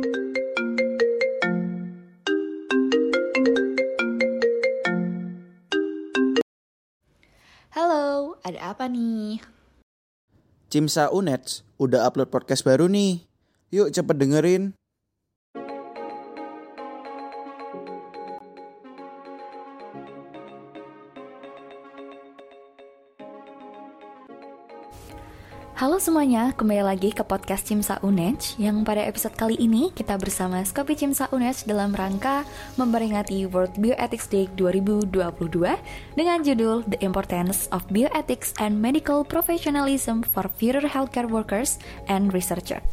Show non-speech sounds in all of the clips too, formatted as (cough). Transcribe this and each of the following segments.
Halo, ada apa nih? Cimsa Unets udah upload podcast baru nih. Yuk cepet dengerin. Halo semuanya, kembali lagi ke podcast Cimsa Unej yang pada episode kali ini kita bersama Skopi Cimsa Unej dalam rangka memperingati World Bioethics Day 2022 dengan judul The Importance of Bioethics and Medical Professionalism for Future Healthcare Workers and Researchers.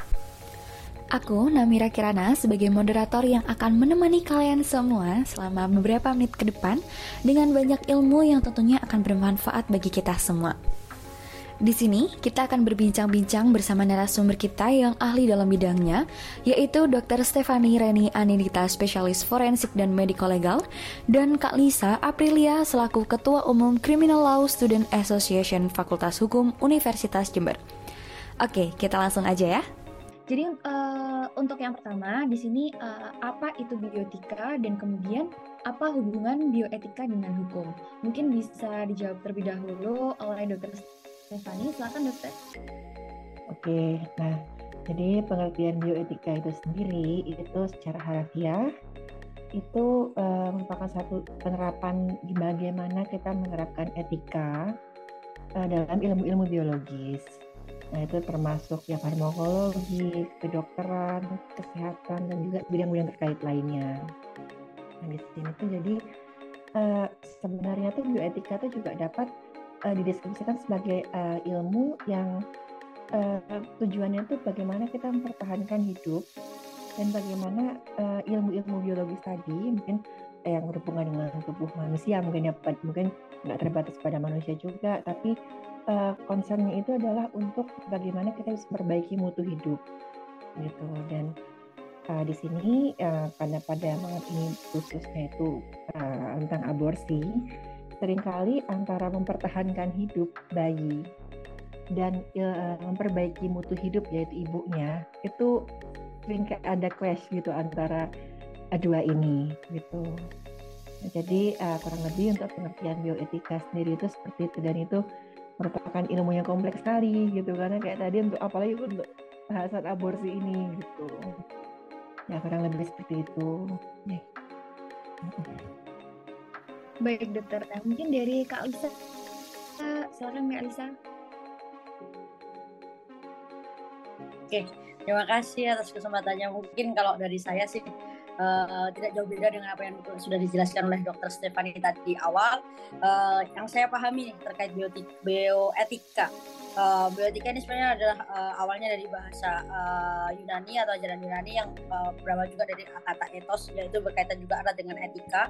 Aku, Namira Kirana, sebagai moderator yang akan menemani kalian semua selama beberapa menit ke depan dengan banyak ilmu yang tentunya akan bermanfaat bagi kita semua. Di sini, kita akan berbincang-bincang bersama narasumber kita yang ahli dalam bidangnya, yaitu Dr. Stefani Reni Anindita, spesialis forensik dan medical legal, dan Kak Lisa Aprilia selaku Ketua Umum Criminal Law Student Association Fakultas Hukum Universitas Jember. Oke, kita langsung aja ya. Jadi uh, untuk yang pertama di sini uh, apa itu bioetika dan kemudian apa hubungan bioetika dengan hukum? Mungkin bisa dijawab terlebih dahulu oleh Dr. Stefani, silakan dokter. Oke, nah jadi pengertian bioetika itu sendiri itu secara harafiah itu uh, merupakan satu penerapan di bagaimana kita menerapkan etika uh, dalam ilmu-ilmu biologis. Nah itu termasuk ya farmakologi, kedokteran, kesehatan dan juga bidang-bidang terkait lainnya. Nah di sini tuh jadi uh, sebenarnya tuh bioetika itu juga dapat uh, dideskripsikan sebagai uh, ilmu yang uh, tujuannya itu bagaimana kita mempertahankan hidup dan bagaimana ilmu-ilmu uh, biologis tadi mungkin yang berhubungan dengan tubuh manusia mungkin ya mungkin nggak terbatas pada manusia juga tapi uh, concernnya itu adalah untuk bagaimana kita bisa memperbaiki mutu hidup gitu. Dan uh, di sini uh, pada pada malam ini khususnya itu uh, tentang aborsi sering kali antara mempertahankan hidup bayi dan ya, memperbaiki mutu hidup yaitu ibunya itu sering ada clash gitu antara dua ini gitu. Nah, jadi uh, kurang lebih untuk pengertian bioetika sendiri itu seperti itu dan itu merupakan ilmu yang kompleks sekali gitu karena kayak tadi untuk apalagi untuk bahasan aborsi ini gitu. Ya kurang lebih seperti itu. Ya. Baik dokter, nah, mungkin dari Kak Lisa, silakan Kak Lisa. Oke, terima kasih atas kesempatannya. Mungkin kalau dari saya sih uh, tidak jauh beda dengan apa yang sudah dijelaskan oleh Dokter Stefani tadi awal. Uh, yang saya pahami terkait bioetika uh, bioetika ini sebenarnya adalah uh, awalnya dari bahasa uh, Yunani atau ajaran Yunani yang uh, berawal juga dari kata etos yaitu berkaitan juga erat dengan etika.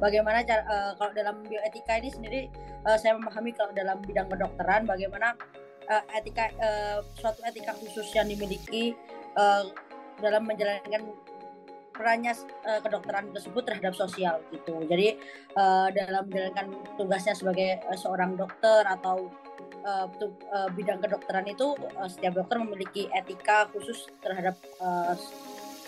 Bagaimana uh, kalau dalam bioetika ini sendiri uh, saya memahami kalau dalam bidang kedokteran bagaimana uh, etika uh, suatu etika khusus yang dimiliki uh, dalam menjalankan perannya uh, kedokteran tersebut terhadap sosial gitu. Jadi uh, dalam menjalankan tugasnya sebagai uh, seorang dokter atau uh, uh, bidang kedokteran itu uh, setiap dokter memiliki etika khusus terhadap uh,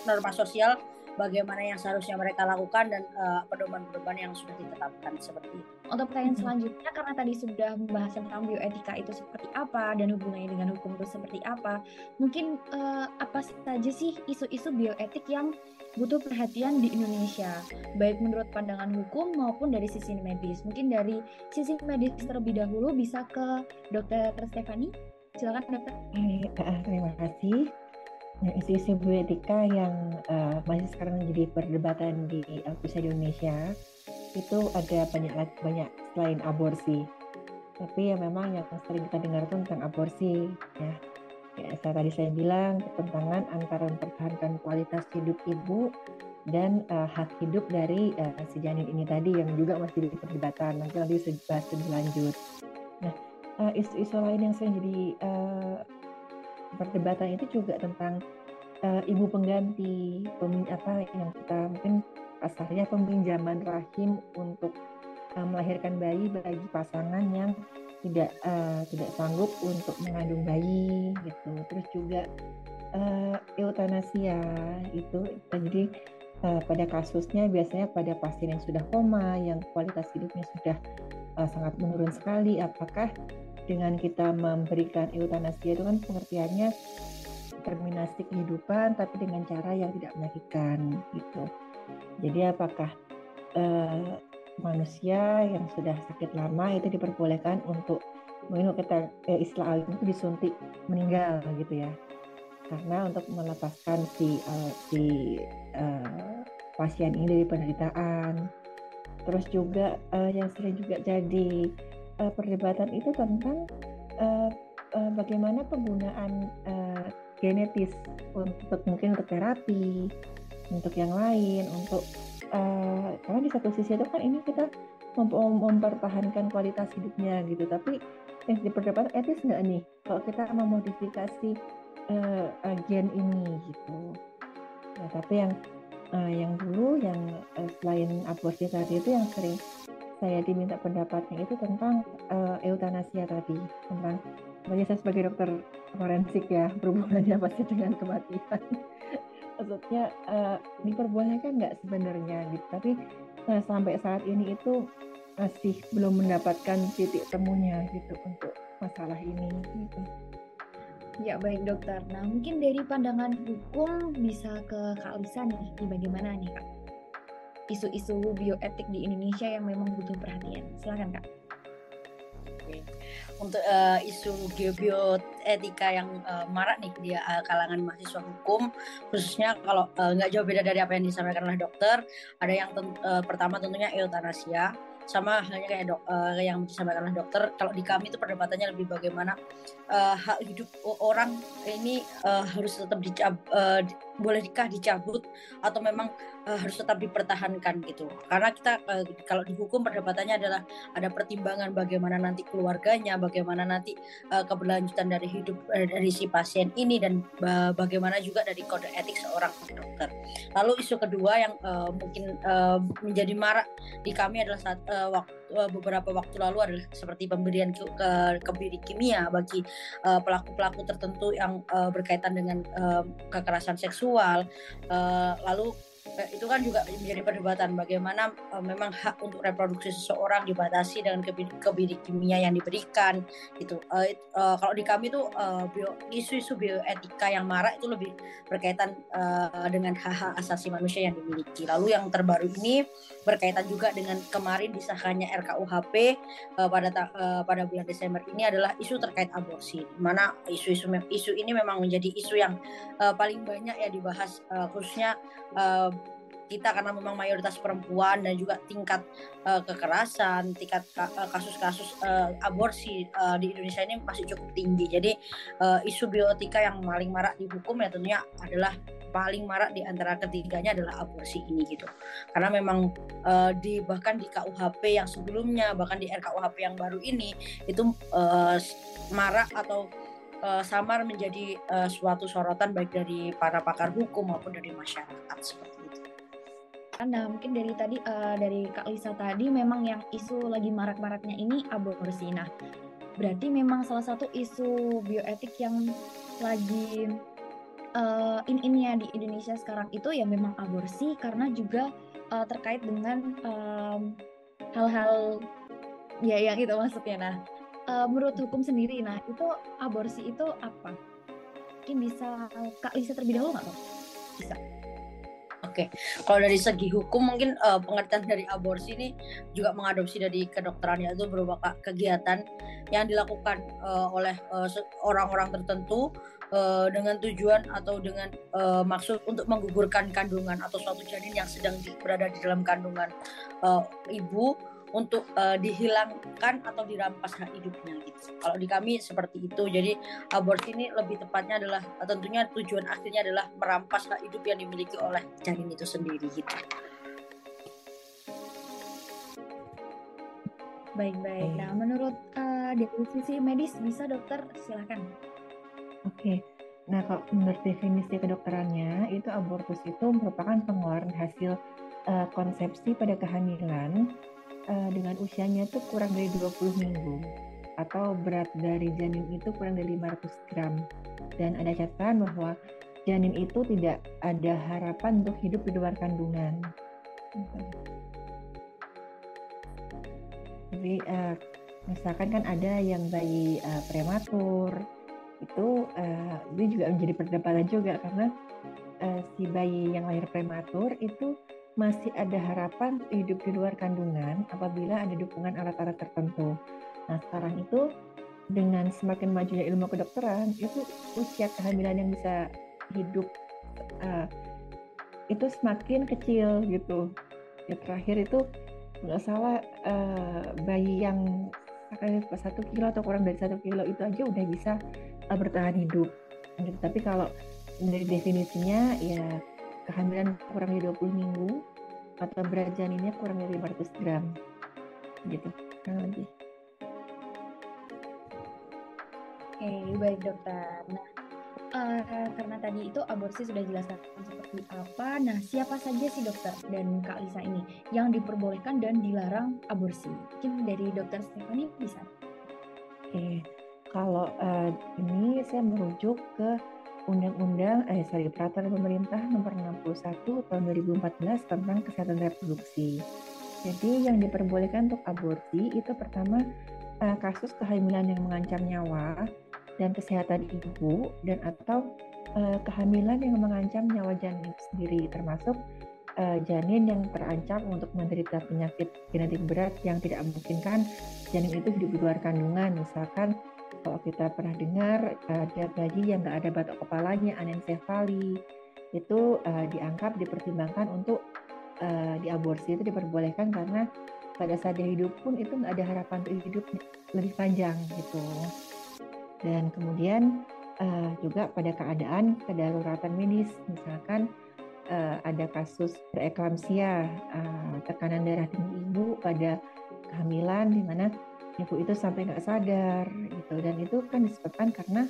norma sosial bagaimana yang seharusnya mereka lakukan dan pedoman-pedoman uh, yang sudah ditetapkan seperti itu. Untuk pertanyaan selanjutnya karena tadi sudah membahas tentang bioetika itu seperti apa dan hubungannya dengan hukum itu seperti apa, mungkin uh, apa saja sih isu-isu bioetik yang butuh perhatian di Indonesia, baik menurut pandangan hukum maupun dari sisi medis. Mungkin dari sisi medis terlebih dahulu bisa ke Dokter Stefani. Silakan dokter. Eh, terima kasih. Nah, isu-isu bioetika yang uh, masih sekarang menjadi perdebatan di uh, di Indonesia itu ada banyak banyak selain aborsi. Tapi ya memang yang sering kita dengar itu tentang aborsi ya ya saya tadi saya bilang pertentangan antara mempertahankan kualitas hidup ibu dan uh, hak hidup dari uh, si janin ini tadi yang juga masih di perdebatan nanti nanti bahas lebih lanjut. Nah uh, isu-isu lain yang sering jadi uh, perdebatan itu juga tentang uh, ibu pengganti pemin apa yang kita mungkin kasarnya peminjaman rahim untuk melahirkan bayi bagi pasangan yang tidak uh, tidak sanggup untuk mengandung bayi gitu terus juga uh, eutanasia itu jadi uh, pada kasusnya biasanya pada pasien yang sudah koma yang kualitas hidupnya sudah uh, sangat menurun sekali apakah dengan kita memberikan eutanasia itu kan pengertiannya terminasi kehidupan tapi dengan cara yang tidak menyakitkan gitu. Jadi apakah manusia yang sudah sakit lama itu diperbolehkan untuk mungkin kita eh, istilah itu disuntik meninggal gitu ya. Karena untuk melepaskan si uh, si uh, pasien ini dari penderitaan. Terus juga uh, yang sering juga jadi uh, perdebatan itu tentang uh, uh, bagaimana penggunaan uh, genetis untuk mungkin untuk terapi, untuk yang lain, untuk uh, karena di satu sisi itu kan ini kita mem mempertahankan kualitas hidupnya gitu, tapi yang diperdebatkan etis nggak nih? Kalau kita memodifikasi uh, gen ini gitu. Nah, tapi yang uh, yang dulu yang uh, selain aborsi tadi itu yang sering saya diminta pendapatnya itu tentang uh, eutanasia tadi. Tentang bagi saya sebagai dokter forensik ya berhubungannya pasti dengan kematian maksudnya uh, diperbolehkan nggak sebenarnya gitu tapi uh, sampai saat ini itu masih belum mendapatkan titik temunya gitu untuk masalah ini gitu. Ya baik dokter. Nah mungkin dari pandangan hukum bisa ke Kak Lisa nih, di bagaimana nih Kak? Isu-isu bioetik di Indonesia yang memang butuh perhatian. Silakan Kak untuk uh, isu geobioetika yang uh, marak nih di uh, kalangan mahasiswa hukum khususnya kalau nggak uh, jauh beda dari apa yang disampaikan oleh dokter ada yang uh, pertama tentunya eutanasia sama halnya kayak dok, uh, yang disampaikan oleh dokter kalau di kami itu perdebatannya lebih bagaimana uh, hak hidup orang ini uh, harus tetap dicab uh, bolehkah dicabut atau memang uh, harus tetap dipertahankan gitu. Karena kita uh, kalau dihukum perdebatannya adalah ada pertimbangan bagaimana nanti keluarganya bagaimana nanti uh, keberlanjutan dari hidup uh, dari si pasien ini dan uh, bagaimana juga dari kode etik seorang dokter. Lalu isu kedua yang uh, mungkin uh, menjadi marak di kami adalah saat uh, waktu beberapa waktu lalu adalah seperti pemberian ke, ke kebiri kimia bagi pelaku-pelaku uh, tertentu yang uh, berkaitan dengan uh, kekerasan seksual. Uh, lalu eh, itu kan juga menjadi perdebatan bagaimana uh, memang hak untuk reproduksi seseorang dibatasi dengan kebiri kimia yang diberikan gitu. Uh, uh, kalau di kami tuh uh, bio, isu-isu bioetika yang marak itu lebih berkaitan uh, dengan hak-hak asasi manusia yang dimiliki. Lalu yang terbaru ini berkaitan juga dengan kemarin disahkannya RKUHP uh, pada uh, pada bulan Desember ini adalah isu terkait aborsi. Mana isu-isu isu ini memang menjadi isu yang uh, paling banyak ya dibahas uh, khususnya uh, kita karena memang mayoritas perempuan dan juga tingkat uh, kekerasan, tingkat kasus-kasus uh, aborsi uh, di Indonesia ini masih cukup tinggi. Jadi uh, isu biotika yang paling marak dihukum ya tentunya adalah paling marak di antara ketiganya adalah aborsi ini gitu. Karena memang uh, di bahkan di KUHP yang sebelumnya bahkan di RKUHP yang baru ini itu uh, marak atau samar menjadi suatu sorotan baik dari para pakar hukum maupun dari masyarakat seperti itu. Nah, mungkin dari tadi uh, dari Kak Lisa tadi memang yang isu lagi marak-maraknya ini aborsi. Nah, berarti memang salah satu isu bioetik yang lagi uh, in innya di Indonesia sekarang itu ya memang aborsi karena juga uh, terkait dengan hal-hal ya yang itu maksudnya. Nah uh, menurut hukum sendiri nah itu aborsi itu apa? Mungkin bisa kak Lisa terlebih dahulu nggak bisa Oke, kalau dari segi hukum mungkin uh, pengertian dari aborsi ini juga mengadopsi dari kedokteran yaitu berupa kegiatan yang dilakukan uh, oleh orang-orang uh, tertentu uh, dengan tujuan atau dengan uh, maksud untuk menggugurkan kandungan atau suatu janin yang sedang berada di dalam kandungan uh, ibu untuk uh, dihilangkan atau dirampas hak hidupnya gitu. Kalau di kami seperti itu. Jadi aborsi ini lebih tepatnya adalah tentunya tujuan akhirnya adalah merampas hak hidup yang dimiliki oleh janin itu sendiri gitu. Baik-baik. Nah, menurut uh, dari sisi medis bisa dokter silahkan. Oke. Nah, kalau menurut definisi kedokterannya, itu abortus itu merupakan pengeluaran hasil uh, konsepsi pada kehamilan uh, dengan usianya itu kurang dari 20 minggu atau berat dari janin itu kurang dari 500 gram. Dan ada catatan bahwa janin itu tidak ada harapan untuk hidup di luar kandungan. Jadi uh, misalkan kan ada yang bayi uh, prematur itu uh, ini juga menjadi perdebatan juga karena uh, si bayi yang lahir prematur itu masih ada harapan hidup di luar kandungan apabila ada dukungan alat-alat tertentu. Nah sekarang itu dengan semakin majunya ilmu kedokteran itu usia kehamilan yang bisa hidup uh, itu semakin kecil gitu. Ya terakhir itu nggak salah uh, bayi yang satu kilo atau kurang dari satu kilo itu aja udah bisa uh, bertahan hidup. Gitu. Tapi kalau dari definisinya ya kehamilan kurang dari 20 minggu atau berat janinnya kurang dari 500 gram gitu kurang lebih. Oke, baik dokter. Nah, uh, karena tadi itu aborsi sudah jelaskan seperti apa. Nah, siapa saja sih dokter dan Kak Lisa ini yang diperbolehkan dan dilarang aborsi? Mungkin dari dokter Stefani bisa. Oke, kalau uh, ini saya merujuk ke Undang-Undang, eh sorry, Peraturan Pemerintah Nomor 61 Tahun 2014 tentang Kesehatan Reproduksi. Jadi yang diperbolehkan untuk aborsi itu pertama uh, kasus kehamilan yang mengancam nyawa, dan kesehatan ibu dan atau uh, kehamilan yang mengancam nyawa janin sendiri termasuk uh, janin yang terancam untuk menderita penyakit genetik berat yang tidak memungkinkan janin itu hidup di kandungan misalkan kalau kita pernah dengar ada bayi yang nggak ada batok kepalanya anencefali itu uh, dianggap dipertimbangkan untuk uh, diaborsi itu diperbolehkan karena pada saat dia hidup pun itu nggak ada harapan untuk hidup lebih panjang gitu. Dan kemudian uh, juga pada keadaan kedaruratan medis misalkan uh, ada kasus preeklamsia uh, tekanan darah tinggi ibu pada kehamilan di mana ibu itu sampai nggak sadar gitu dan itu kan disebabkan karena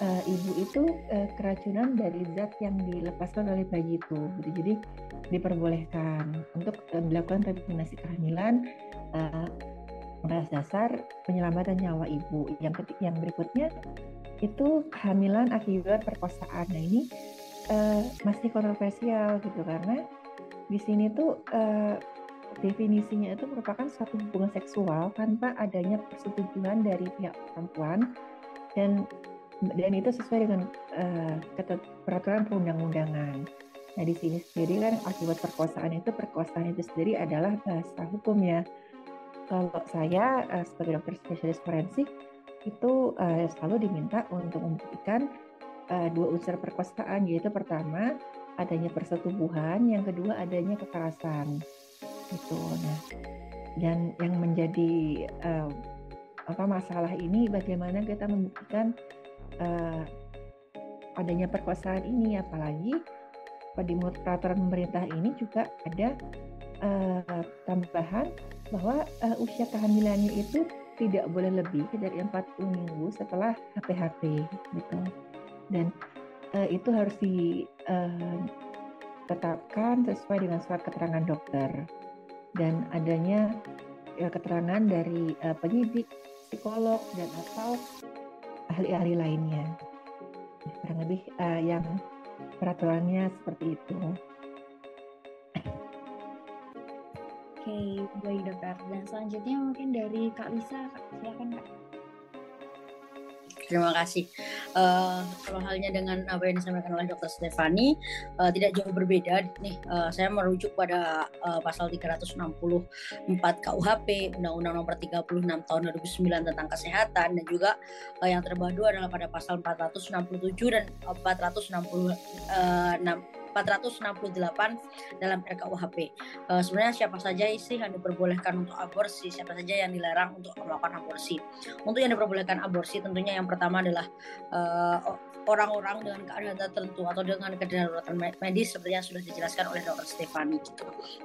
uh, ibu itu uh, keracunan dari zat yang dilepaskan oleh bayi itu gitu. jadi diperbolehkan untuk uh, dilakukan terminasi kehamilan uh, atas dasar penyelamatan nyawa ibu. Yang ketik yang berikutnya itu kehamilan akibat perkosaan. Nah ini uh, masih kontroversial gitu karena di sini tuh uh, definisinya itu merupakan suatu hubungan seksual tanpa adanya persetujuan dari pihak perempuan dan dan itu sesuai dengan uh, peraturan perundang-undangan. Nah di sini sendiri kan akibat perkosaan itu perkosaan itu sendiri adalah bahasa hukum ya kalau saya uh, sebagai dokter spesialis forensik itu uh, selalu diminta untuk membuktikan uh, dua unsur perkosaan yaitu pertama adanya persetubuhan, yang kedua adanya kekerasan. Itu. Nah, dan yang menjadi uh, apa masalah ini bagaimana kita membuktikan uh, adanya perkosaan ini apalagi pada peraturan pemerintah ini juga ada uh, tambahan bahwa uh, usia kehamilannya itu tidak boleh lebih dari 40 minggu setelah HPHP gitu. Dan uh, itu harus ditetapkan sesuai dengan surat keterangan dokter dan adanya ya, keterangan dari uh, penyidik, psikolog dan atau ahli-ahli lainnya. Kurang lebih uh, yang peraturannya seperti itu. Oke, baik dokter. Dan selanjutnya mungkin dari Kak Lisa, silakan Kak. Terima kasih. Uh, halnya dengan apa yang disampaikan oleh Dr. Stefani uh, tidak jauh berbeda nih. Uh, saya merujuk pada uh, pasal 364 KUHP, Undang-Undang Nomor 36 Tahun 2009 tentang Kesehatan dan juga uh, yang terbaru adalah pada pasal 467 dan 466 uh, 468 dalam RKUHP. Uh, sebenarnya siapa saja sih yang diperbolehkan untuk aborsi, siapa saja yang dilarang untuk melakukan aborsi. Untuk yang diperbolehkan aborsi tentunya yang pertama adalah uh, orang-orang dengan keadaan tertentu atau dengan kedaruratan medis seperti yang sudah dijelaskan oleh Dr. Stefani.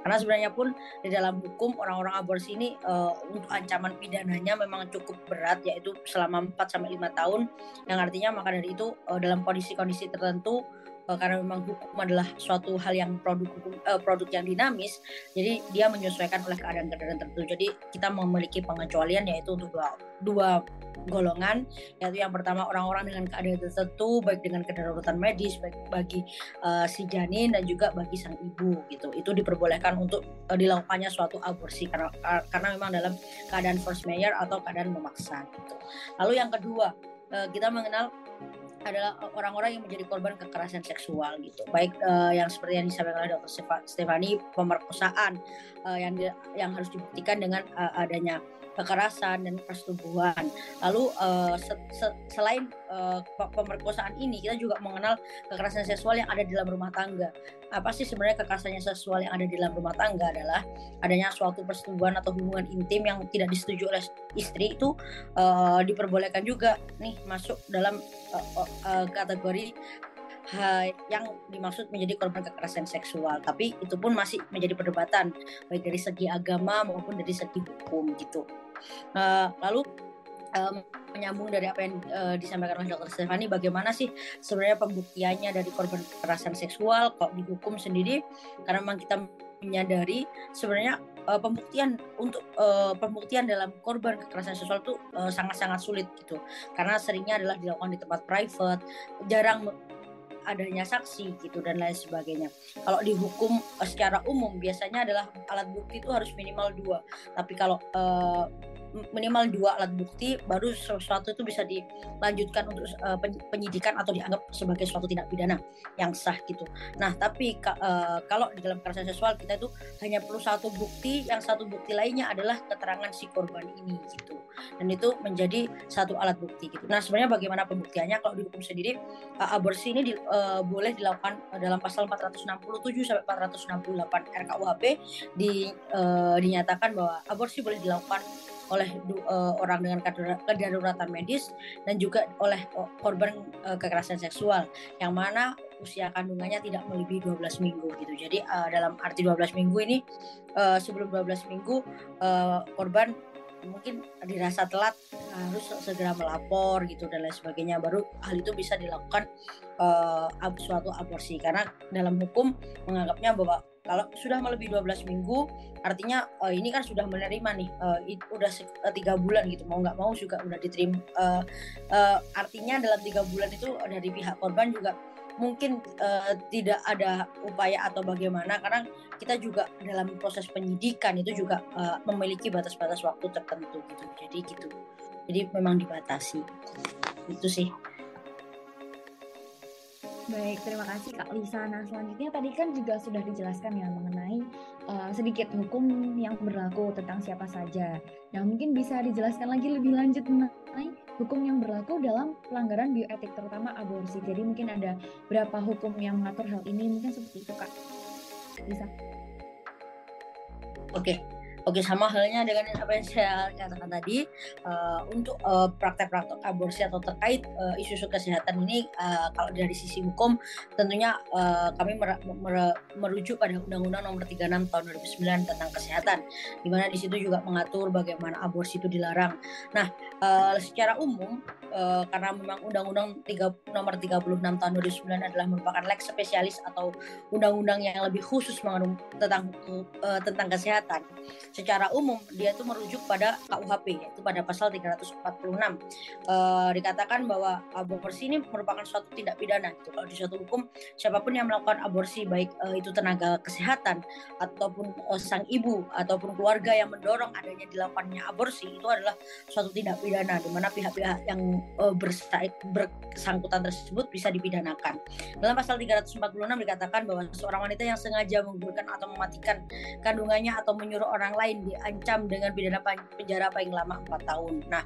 Karena sebenarnya pun di dalam hukum orang-orang aborsi ini uh, untuk ancaman pidananya memang cukup berat yaitu selama 4 sampai 5 tahun yang artinya maka dari itu uh, dalam kondisi-kondisi tertentu karena memang hukum adalah suatu hal yang produk hukum uh, produk yang dinamis jadi dia menyesuaikan oleh keadaan-keadaan tertentu. Jadi kita memiliki pengecualian yaitu untuk dua dua golongan yaitu yang pertama orang-orang dengan keadaan tertentu baik dengan kedaruratan medis baik bagi uh, si janin dan juga bagi sang ibu gitu. Itu diperbolehkan untuk uh, dilakukannya suatu aborsi karena karena memang dalam keadaan force majeure atau keadaan memaksa gitu. Lalu yang kedua uh, kita mengenal adalah orang-orang yang menjadi korban kekerasan seksual gitu baik uh, yang seperti yang disampaikan oleh Dr. Stefani pemerkosaan uh, yang yang harus dibuktikan dengan uh, adanya kekerasan dan persetubuhan. Lalu uh, se se selain uh, pemerkosaan ini kita juga mengenal kekerasan seksual yang ada di dalam rumah tangga. Apa sih sebenarnya kekerasan seksual yang ada di dalam rumah tangga adalah adanya suatu persetubuhan atau hubungan intim yang tidak disetujui oleh istri itu uh, diperbolehkan juga nih masuk dalam uh, uh, kategori yang dimaksud menjadi korban kekerasan seksual tapi itu pun masih menjadi perdebatan baik dari segi agama maupun dari segi hukum gitu Uh, lalu um, menyambung dari apa yang uh, disampaikan oleh Dr. Stefani, bagaimana sih sebenarnya pembuktiannya dari korban kekerasan seksual kok dihukum sendiri? Karena memang kita menyadari sebenarnya uh, pembuktian untuk uh, pembuktian dalam korban kekerasan seksual itu sangat-sangat uh, sulit gitu, karena seringnya adalah dilakukan di tempat private, jarang adanya saksi gitu dan lain sebagainya. Kalau dihukum secara umum biasanya adalah alat bukti itu harus minimal dua. Tapi kalau uh, minimal dua alat bukti baru sesuatu itu bisa dilanjutkan untuk uh, penyidikan atau dianggap sebagai suatu tindak pidana yang sah gitu. Nah tapi uh, kalau di dalam kekerasan seksual kita itu hanya perlu satu bukti, yang satu bukti lainnya adalah keterangan si korban ini gitu. Dan itu menjadi satu alat bukti gitu. Nah sebenarnya bagaimana pembuktiannya kalau dihukum sendiri uh, aborsi ini di, uh, boleh dilakukan dalam pasal 467 sampai 468 RKUHP di, uh, dinyatakan bahwa aborsi boleh dilakukan oleh uh, orang dengan kedaruratan medis dan juga oleh korban uh, kekerasan seksual yang mana usia kandungannya tidak melebihi 12 minggu gitu. Jadi uh, dalam arti 12 minggu ini uh, sebelum 12 minggu uh, korban mungkin dirasa telat harus segera melapor gitu dan lain sebagainya baru hal itu bisa dilakukan uh, suatu aborsi karena dalam hukum menganggapnya bahwa kalau sudah melebihi 12 minggu, artinya uh, ini kan sudah menerima nih, uh, udah eh, tiga bulan gitu, mau nggak mau juga udah diterima. Uh, uh, artinya dalam tiga bulan itu dari pihak korban juga mungkin uh, tidak ada upaya atau bagaimana karena kita juga dalam proses penyidikan itu juga uh, memiliki batas-batas waktu tertentu gitu. Jadi gitu. Jadi memang dibatasi. Itu sih. Baik, terima kasih Kak Lisa. Nah, selanjutnya tadi kan juga sudah dijelaskan ya mengenai uh, sedikit hukum yang berlaku tentang siapa saja. Nah, mungkin bisa dijelaskan lagi lebih lanjut mengenai hukum yang berlaku dalam pelanggaran bioetik terutama aborsi. Jadi mungkin ada berapa hukum yang mengatur hal ini? Mungkin seperti itu, Kak. Bisa. Oke. Oke, sama halnya dengan apa yang saya katakan tadi, uh, untuk uh, praktek-praktek aborsi atau terkait uh, isu-isu kesehatan ini, uh, kalau dari sisi hukum, tentunya uh, kami mer mer merujuk pada Undang-Undang Nomor 36 Tahun 2009 tentang kesehatan, di mana di situ juga mengatur bagaimana aborsi itu dilarang. Nah, uh, secara umum, uh, karena memang Undang-Undang Nomor 36 Tahun 2009 adalah merupakan lex spesialis atau undang-undang yang lebih khusus mengandung tentang uh, tentang kesehatan. Secara umum dia itu merujuk pada KUHP yaitu pada pasal 346 e, eh, dikatakan bahwa aborsi ini merupakan suatu tindak pidana. Itu kalau di suatu hukum siapa pun yang melakukan aborsi baik e, itu tenaga kesehatan ataupun e, sang ibu ataupun keluarga yang mendorong adanya dilakukannya aborsi itu adalah suatu tindak pidana di mana pihak-pihak yang e, bersangkutan tersebut bisa dipidanakan dalam pasal 346 dikatakan bahwa seorang wanita yang sengaja menggugurkan atau mematikan kandungannya atau menyuruh orang lain diancam dengan pidana penjara paling lama 4 tahun. Nah,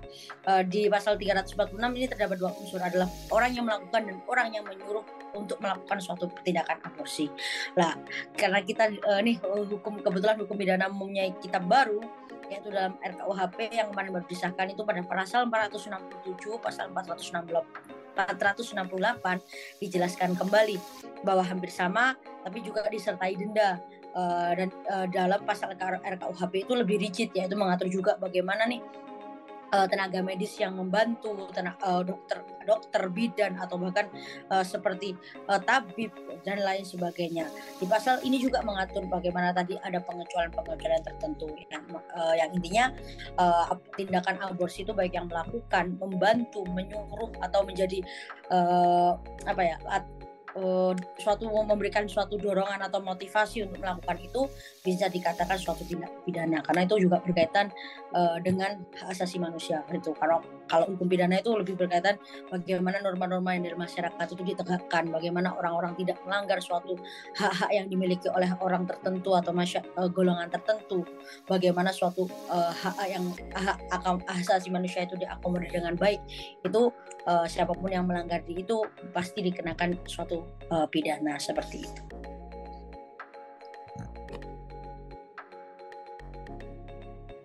uh, di pasal 346 ini terdapat dua unsur adalah orang yang melakukan dan orang yang menyuruh untuk melakukan suatu tindakan aborsi. Lah, karena kita uh, nih hukum kebetulan hukum pidana umumnya kita baru yaitu dalam RKUHP yang kemarin baru disahkan itu pada pasal 467 pasal 468 468 dijelaskan kembali bahwa hampir sama tapi juga disertai denda. Uh, dan uh, dalam pasal RKUHP itu lebih rigid yaitu mengatur juga bagaimana nih uh, tenaga medis yang membantu tenaga, uh, dokter dokter bidan atau bahkan uh, seperti uh, tabib dan lain sebagainya. Di pasal ini juga mengatur bagaimana tadi ada pengecualian-pengecualian tertentu yang uh, yang intinya uh, tindakan aborsi itu baik yang melakukan membantu menyuruh atau menjadi uh, apa ya uh, suatu memberikan suatu dorongan atau motivasi untuk melakukan itu bisa dikatakan suatu tindak pidana. Karena itu juga berkaitan uh, dengan hak asasi manusia itu kalau kalau hukum pidana itu lebih berkaitan bagaimana norma-norma yang dari masyarakat itu ditegakkan bagaimana orang-orang tidak melanggar suatu hak-hak yang dimiliki oleh orang tertentu atau uh, golongan tertentu. Bagaimana suatu uh, hak yang hak, hak asasi manusia itu diakomodir dengan baik itu uh, siapa pun yang melanggar itu pasti dikenakan suatu uh, pidana seperti itu.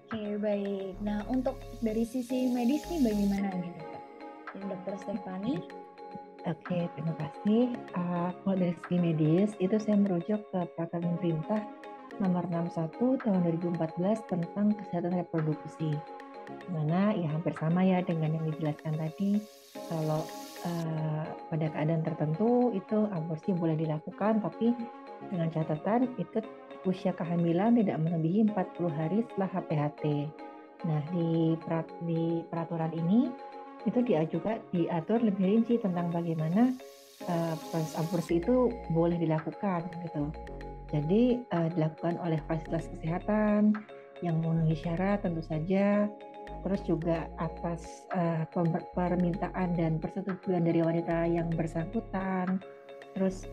Oke baik. Nah untuk dari sisi medis nih bagaimana nih dokter? Dokter Stefani? Oke terima kasih. Uh, kalau dari sisi medis itu saya merujuk ke peraturan pemerintah nomor 61 tahun 2014 tentang kesehatan reproduksi. Mana ya hampir sama ya dengan yang dijelaskan tadi kalau uh, pada keadaan tertentu itu aborsi boleh dilakukan tapi dengan catatan itu usia kehamilan tidak melebihi 40 hari setelah HPHT. Nah, di, perat, di peraturan ini itu dia juga diatur lebih rinci tentang bagaimana uh, proses aborsi itu boleh dilakukan gitu. Jadi uh, dilakukan oleh fasilitas kesehatan yang memenuhi syarat tentu saja terus juga atas uh, permintaan dan persetujuan dari wanita yang bersangkutan, terus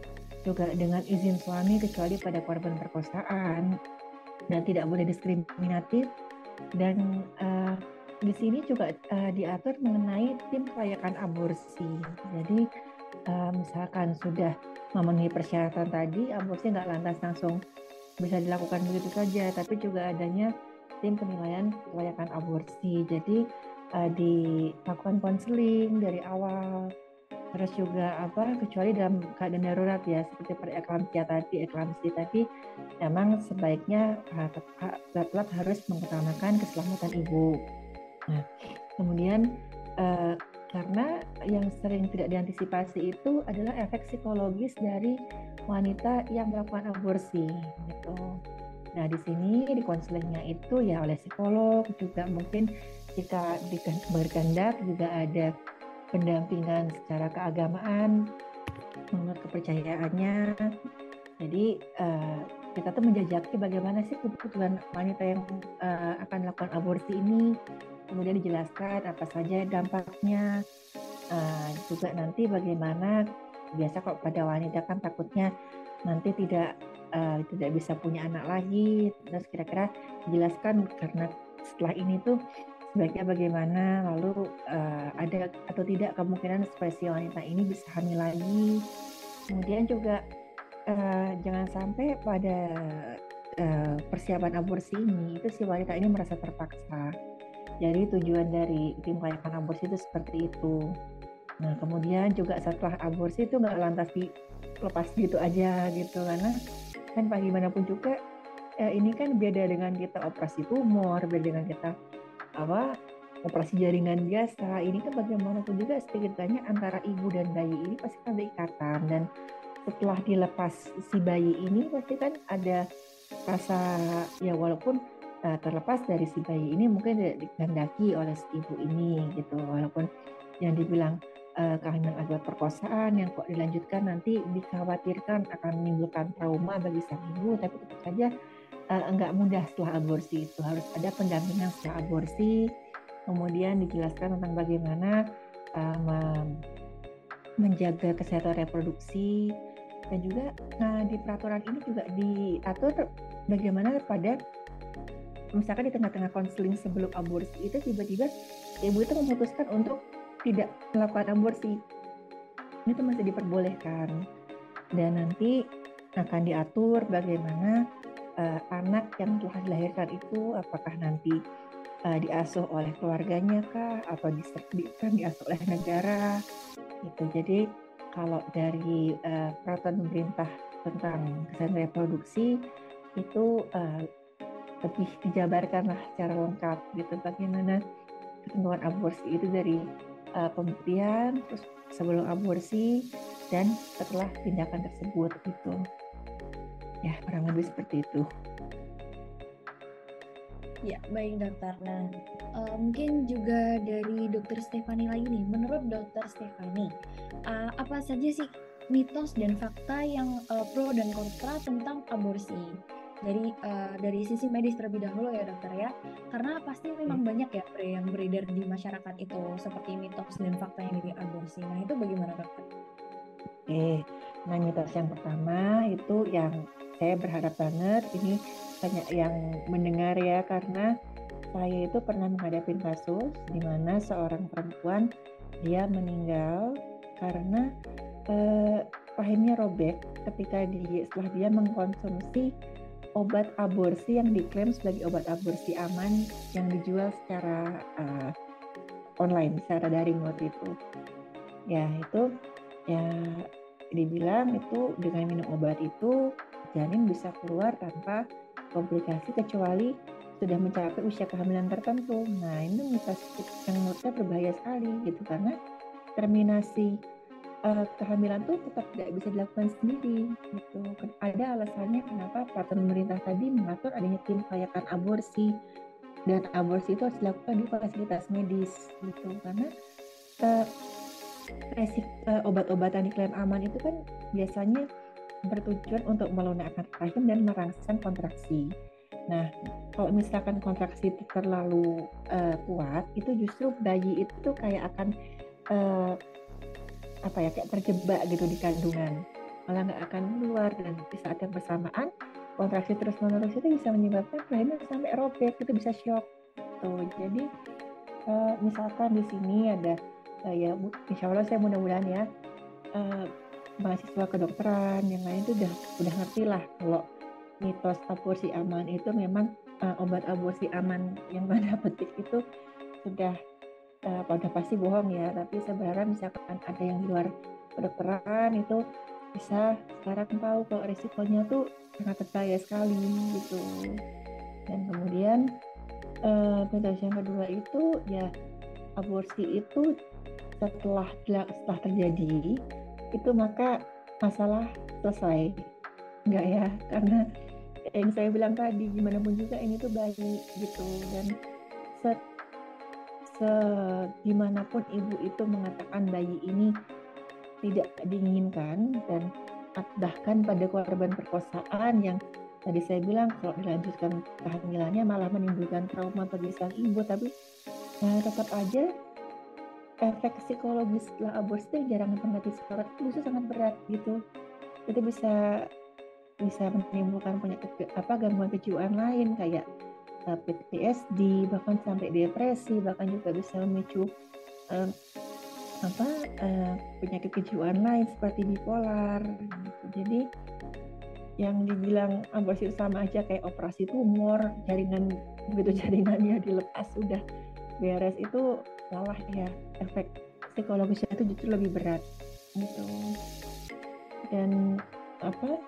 juga dengan izin suami kecuali pada korban perkosaan. Dan tidak boleh diskriminatif. Dan uh, di sini juga uh, diatur mengenai tim kelayakan aborsi. Jadi uh, misalkan sudah memenuhi persyaratan tadi, aborsi nggak lantas langsung bisa dilakukan begitu saja, tapi juga adanya tim penilaian kelayakan aborsi. Jadi uh, dilakukan konseling dari awal. Terus juga apa kecuali dalam keadaan darurat ya seperti pada tadi, eklamsi tadi memang sebaiknya uh, tetap harus mengutamakan keselamatan ibu. Nah, kemudian uh, karena yang sering tidak diantisipasi itu adalah efek psikologis dari wanita yang melakukan aborsi gitu. Nah, di sini di konselingnya itu ya oleh psikolog juga mungkin jika berkehendak juga ada pendampingan secara keagamaan menurut kepercayaannya. Jadi uh, kita tuh menjajaki bagaimana sih kebutuhan wanita yang uh, akan melakukan aborsi ini, kemudian dijelaskan apa saja dampaknya, uh, juga nanti bagaimana biasa kok pada wanita kan takutnya nanti tidak uh, tidak bisa punya anak lagi. Terus kira-kira jelaskan karena setelah ini tuh sebaiknya bagaimana lalu uh, ada atau tidak kemungkinan spesies wanita ini bisa hamil lagi. Kemudian juga uh, jangan sampai pada uh, persiapan aborsi ini itu si wanita ini merasa terpaksa. Jadi tujuan dari tim pelayanan aborsi itu seperti itu. Nah kemudian juga setelah aborsi itu nggak lantas dilepas gitu aja gitu karena kan bagaimanapun juga eh, ini kan beda dengan kita operasi tumor, beda dengan kita apa operasi jaringan biasa. Ini kan bagaimanapun juga setidaknya antara ibu dan bayi ini pasti ada ikatan dan setelah dilepas si bayi ini pasti kan ada rasa ya walaupun uh, terlepas dari si bayi ini mungkin dikandaki oleh si ibu ini gitu walaupun yang dibilang uh, kehamilan akibat perkosaan yang kok dilanjutkan nanti dikhawatirkan akan menimbulkan trauma bagi sang ibu, tapi tetap saja uh, enggak mudah setelah aborsi itu. Harus ada pendampingan setelah aborsi, kemudian dijelaskan tentang bagaimana uh, menjaga kesehatan reproduksi. Dan juga nah, di peraturan ini juga diatur bagaimana pada misalkan di tengah-tengah konseling sebelum aborsi itu tiba-tiba ibu itu memutuskan untuk tidak melakukan aborsi. Itu masih diperbolehkan. Dan nanti akan diatur bagaimana uh, anak yang telah dilahirkan itu apakah nanti uh, diasuh oleh keluarganya kah atau disertikan diasuh oleh negara itu jadi kalau dari uh, peraturan pemerintah tentang kesehatan reproduksi itu uh, lebih dijabarkan lah secara lengkap gitu. Bagaimana ketentuan aborsi itu dari uh, pembuktian, terus sebelum aborsi dan setelah tindakan tersebut itu. Ya, kurang lebih seperti itu. Ya, baik dokter. Nah, uh, mungkin juga dari dokter Stefani lagi nih. Menurut dokter Stefani, uh, apa saja sih mitos dan fakta yang uh, pro dan kontra tentang aborsi? Dari uh, dari sisi medis terlebih dahulu ya dokter ya karena pasti memang hmm. banyak ya yang beredar di masyarakat itu seperti mitos dan fakta yang dari aborsi nah itu bagaimana dokter? Oke, nah mitos yang pertama itu yang saya berharap banget ini banyak yang mendengar ya karena saya itu pernah menghadapi kasus di mana seorang perempuan dia meninggal karena eh, rahimnya robek ketika dia setelah dia mengkonsumsi obat aborsi yang diklaim sebagai obat aborsi aman yang dijual secara uh, online, secara daring waktu itu. Ya itu ya dibilang itu dengan minum obat itu janin bisa keluar tanpa komplikasi kecuali sudah mencapai usia kehamilan tertentu. Nah ini mitos yang menurut saya berbahaya sekali gitu karena terminasi uh, kehamilan tuh tetap tidak bisa dilakukan sendiri gitu. Ada alasannya kenapa peraturan pemerintah tadi mengatur adanya tim kelayakan aborsi dan aborsi itu harus dilakukan di fasilitas medis gitu karena uh, uh, obat-obatan diklaim aman itu kan biasanya bertujuan untuk melunakkan rahim dan merangsang kontraksi. Nah, kalau misalkan kontraksi terlalu uh, kuat, itu justru bayi itu kayak akan uh, apa ya kayak terjebak gitu di kandungan. Malah nggak akan keluar dan di saat yang bersamaan kontraksi terus menerus itu bisa menyebabkan rahimnya sampai robek itu bisa shock tuh jadi uh, misalkan di sini ada uh, ya insya Allah saya mudah-mudahan ya uh, mahasiswa kedokteran yang lain itu udah udah ngerti lah kalau mitos aborsi aman itu memang uh, obat aborsi aman yang (laughs) mana petik itu sudah pada pasti bohong ya tapi saya berharap misalkan ada yang di luar kedokteran itu bisa sekarang tahu kalau risikonya tuh sangat berbahaya sekali gitu. Dan kemudian uh, yang kedua itu ya aborsi itu setelah setelah terjadi itu maka masalah selesai. Enggak ya? Karena yang saya bilang tadi gimana pun juga ini tuh bayi gitu. Dan set segimanapun ibu itu mengatakan bayi ini tidak diinginkan dan bahkan pada korban perkosaan yang tadi saya bilang kalau dilanjutkan kehamilannya malah menimbulkan trauma bagi sang ibu. Tapi nah, tetap aja efek psikologis setelah aborsi jarang terjadi sekarang itu sangat berat gitu. Itu bisa bisa menimbulkan penyakit apa gangguan kejiwaan lain kayak PTSD bahkan sampai depresi bahkan juga bisa memicu uh, apa uh, penyakit kejiwaan lain seperti bipolar gitu. jadi yang dibilang aborsi sama aja kayak operasi tumor jaringan begitu (laughs) jaringannya dilepas sudah beres itu salah ya efek psikologisnya itu justru lebih berat gitu dan apa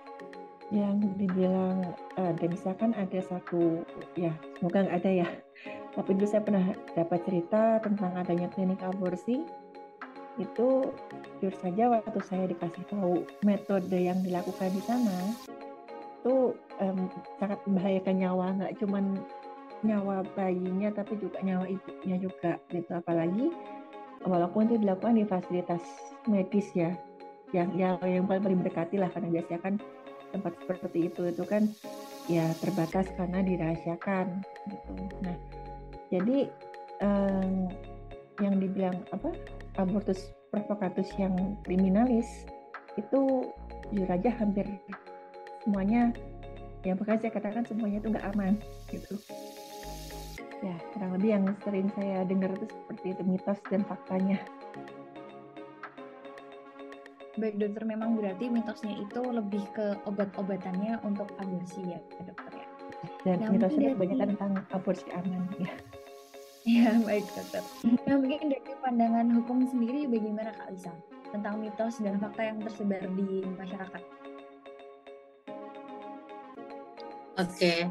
yang dibilang uh, dan misalkan ada satu ya semoga nggak ada ya. (laughs) Tapi dulu saya pernah dapat cerita tentang adanya klinik aborsi. Itu jujur saja waktu saya dikasih tahu metode yang dilakukan di sana itu um, sangat membahayakan nyawa. Nggak cuman nyawa bayinya tapi juga nyawa ibunya juga gitu. Apalagi walaupun itu dilakukan di fasilitas medis ya yang yang yang paling mendekati lah karena biasanya kan tempat seperti itu itu kan ya terbatas karena dirahasiakan gitu. Nah, jadi um, yang dibilang apa abortus provokatus yang kriminalis itu jujur aja hampir semuanya yang bahkan saya katakan semuanya itu nggak aman gitu ya kurang lebih yang sering saya dengar itu seperti itu mitos dan faktanya Baik dokter, memang berarti mitosnya itu lebih ke obat-obatannya untuk aborsi ya dokter ya. Dan nah, mitosnya banyak tentang aborsi aman (laughs) ya. Ya baik dokter. Nah mungkin dari pandangan hukum sendiri bagaimana Kak Lisa tentang mitos dan fakta yang tersebar di masyarakat? Oke,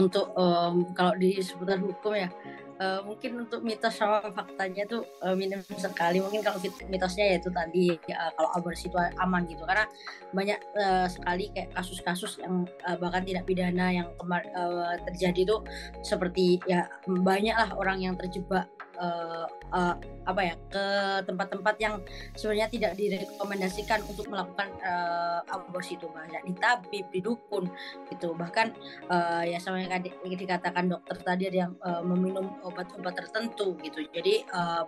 untuk um, kalau di seputar hukum ya, uh, mungkin untuk mitos sama faktanya tuh uh, minim sekali. Mungkin kalau mitosnya yaitu tadi uh, kalau aborsi itu aman gitu. Karena banyak uh, sekali kayak kasus-kasus yang uh, bahkan tidak pidana yang kemar uh, terjadi tuh seperti ya banyaklah orang yang terjebak uh, uh, apa ya ke tempat-tempat yang sebenarnya tidak direkomendasikan untuk melakukan uh, aborsi itu banyak di tabib di dukun gitu. Bahkan uh, ya sama yang dikatakan dokter tadi ada yang uh, meminum obat-obat tertentu gitu. Jadi uh,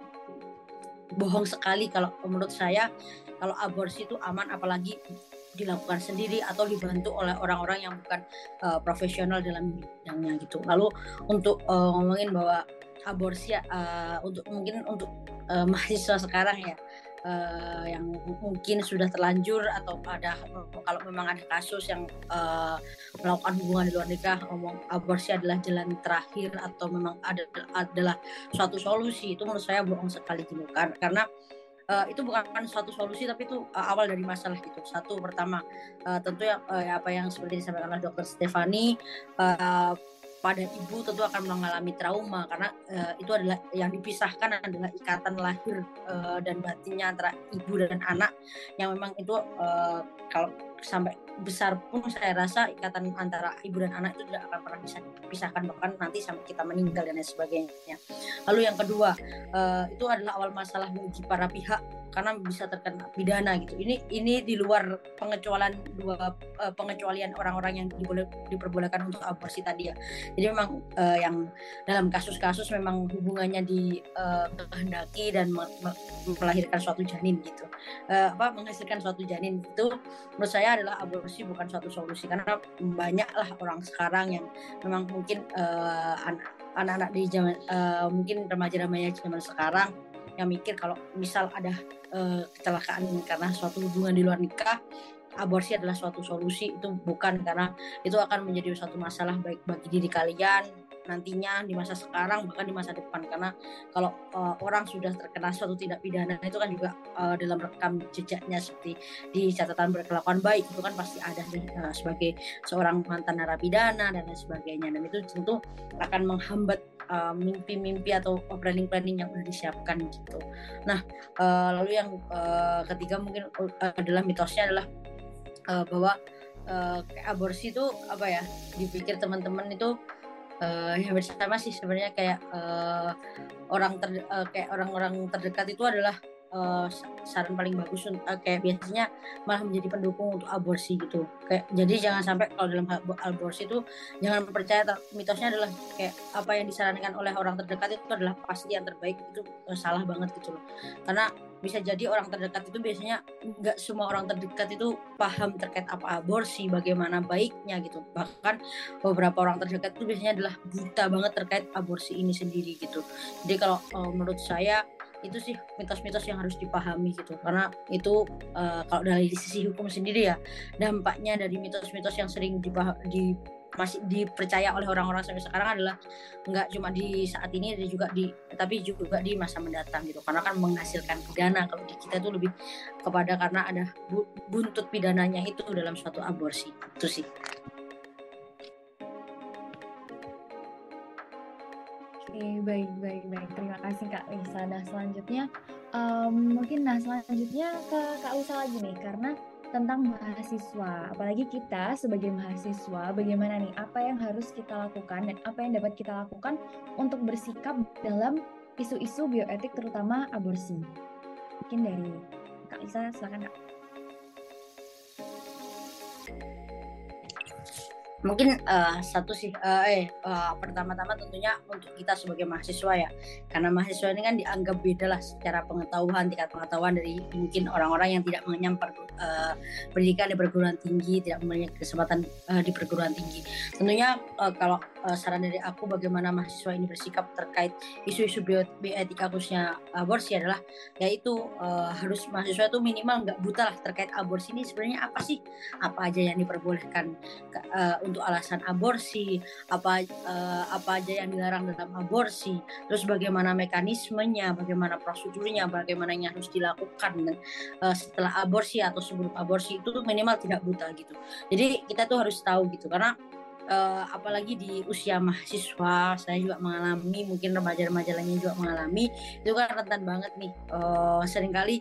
bohong sekali kalau menurut saya kalau aborsi itu aman apalagi dilakukan sendiri atau dibantu oleh orang-orang yang bukan uh, profesional dalam bidangnya gitu. Lalu untuk uh, ngomongin bahwa aborsi uh, untuk mungkin untuk uh, mahasiswa sekarang ya uh, yang mungkin sudah terlanjur atau ada kalau memang ada kasus yang uh, melakukan hubungan di luar nikah ngomong aborsi adalah jalan terakhir atau memang ada adalah suatu solusi itu menurut saya bohong sekali gitu karena uh, itu bukan suatu solusi tapi itu uh, awal dari masalah gitu. Satu pertama uh, tentu yang uh, apa yang seperti disampaikan oleh dokter Stefani uh, pada ibu tentu akan mengalami trauma karena uh, itu adalah yang dipisahkan adalah ikatan lahir uh, dan batinnya antara ibu dan anak yang memang itu uh, kalau sampai besar pun saya rasa ikatan antara ibu dan anak itu tidak akan pernah bisa dipisahkan bahkan nanti sampai kita meninggal dan lain sebagainya. Lalu yang kedua uh, itu adalah awal masalah bagi para pihak karena bisa terkena pidana gitu. Ini ini di luar pengecualian dua uh, pengecualian orang-orang yang diboleh, diperbolehkan untuk aborsi tadi ya. Jadi memang uh, yang dalam kasus-kasus memang hubungannya dikehendaki uh, dan melahirkan suatu janin gitu. Uh, apa menghasilkan suatu janin itu menurut saya adalah aborsi bukan suatu solusi. Karena banyaklah orang sekarang yang memang mungkin uh, anak-anak di zaman uh, mungkin remaja-remaja zaman sekarang yang mikir kalau misal ada uh, kecelakaan karena suatu hubungan di luar nikah aborsi adalah suatu solusi itu bukan. Karena itu akan menjadi suatu masalah baik bagi diri kalian nantinya di masa sekarang bahkan di masa depan karena kalau uh, orang sudah terkena suatu tidak pidana itu kan juga uh, dalam rekam jejaknya seperti di catatan berkelakuan baik itu kan pasti ada uh, sebagai seorang mantan narapidana dan lain sebagainya dan itu tentu akan menghambat mimpi-mimpi uh, atau planning-planning yang sudah disiapkan gitu. Nah uh, lalu yang uh, ketiga mungkin adalah mitosnya adalah uh, bahwa uh, aborsi itu apa ya dipikir teman-teman itu uh, yang bersama sih sebenarnya kayak uh, orang ter, uh, kayak orang-orang terdekat itu adalah uh, saran paling bagus uh, kayak biasanya malah menjadi pendukung untuk aborsi gitu. Kayak jadi jangan sampai kalau dalam aborsi itu jangan percaya mitosnya adalah kayak apa yang disarankan oleh orang terdekat itu adalah pasti yang terbaik itu salah banget gitu loh. Karena bisa jadi orang terdekat itu biasanya nggak semua orang terdekat itu paham terkait apa aborsi bagaimana baiknya gitu. Bahkan beberapa orang terdekat itu biasanya adalah buta banget terkait aborsi ini sendiri gitu. Jadi kalau uh, menurut saya itu sih mitos-mitos yang harus dipahami gitu. Karena itu uh, kalau dari sisi hukum sendiri ya dampaknya dari mitos-mitos yang sering dipaham, di masih dipercaya oleh orang-orang sampai sekarang adalah nggak cuma di saat ini ada juga di tapi juga di masa mendatang gitu karena kan menghasilkan pidana kalau di kita itu lebih kepada karena ada buntut pidananya itu dalam suatu aborsi itu sih Oke, baik, baik, baik. Terima kasih Kak Lisa. Nah, selanjutnya um, mungkin nah selanjutnya ke Kak Lisa lagi nih karena tentang mahasiswa. Apalagi kita sebagai mahasiswa, bagaimana nih apa yang harus kita lakukan dan apa yang dapat kita lakukan untuk bersikap dalam isu-isu bioetik terutama aborsi. Mungkin dari Kak Lisa, silakan Kak. mungkin uh, satu sih uh, eh uh, pertama-tama tentunya untuk kita sebagai mahasiswa ya karena mahasiswa ini kan dianggap beda lah secara pengetahuan tingkat pengetahuan dari mungkin orang-orang yang tidak mengenyam uh, pendidikan di perguruan tinggi tidak memiliki kesempatan uh, di perguruan tinggi. Tentunya uh, kalau uh, saran dari aku bagaimana mahasiswa ini bersikap terkait isu-isu bioetika khususnya aborsi adalah yaitu uh, harus mahasiswa itu minimal nggak buta lah terkait aborsi ini. Sebenarnya apa sih? Apa aja yang diperbolehkan? Uh, untuk alasan aborsi, apa uh, apa aja yang dilarang dalam aborsi, terus bagaimana mekanismenya, bagaimana prosedurnya, bagaimana yang harus dilakukan uh, setelah aborsi atau sebelum aborsi itu tuh minimal tidak buta gitu. Jadi kita tuh harus tahu gitu. Karena uh, apalagi di usia mahasiswa saya juga mengalami mungkin remaja-remaja lainnya juga mengalami. Itu kan rentan banget nih. Uh, sering kali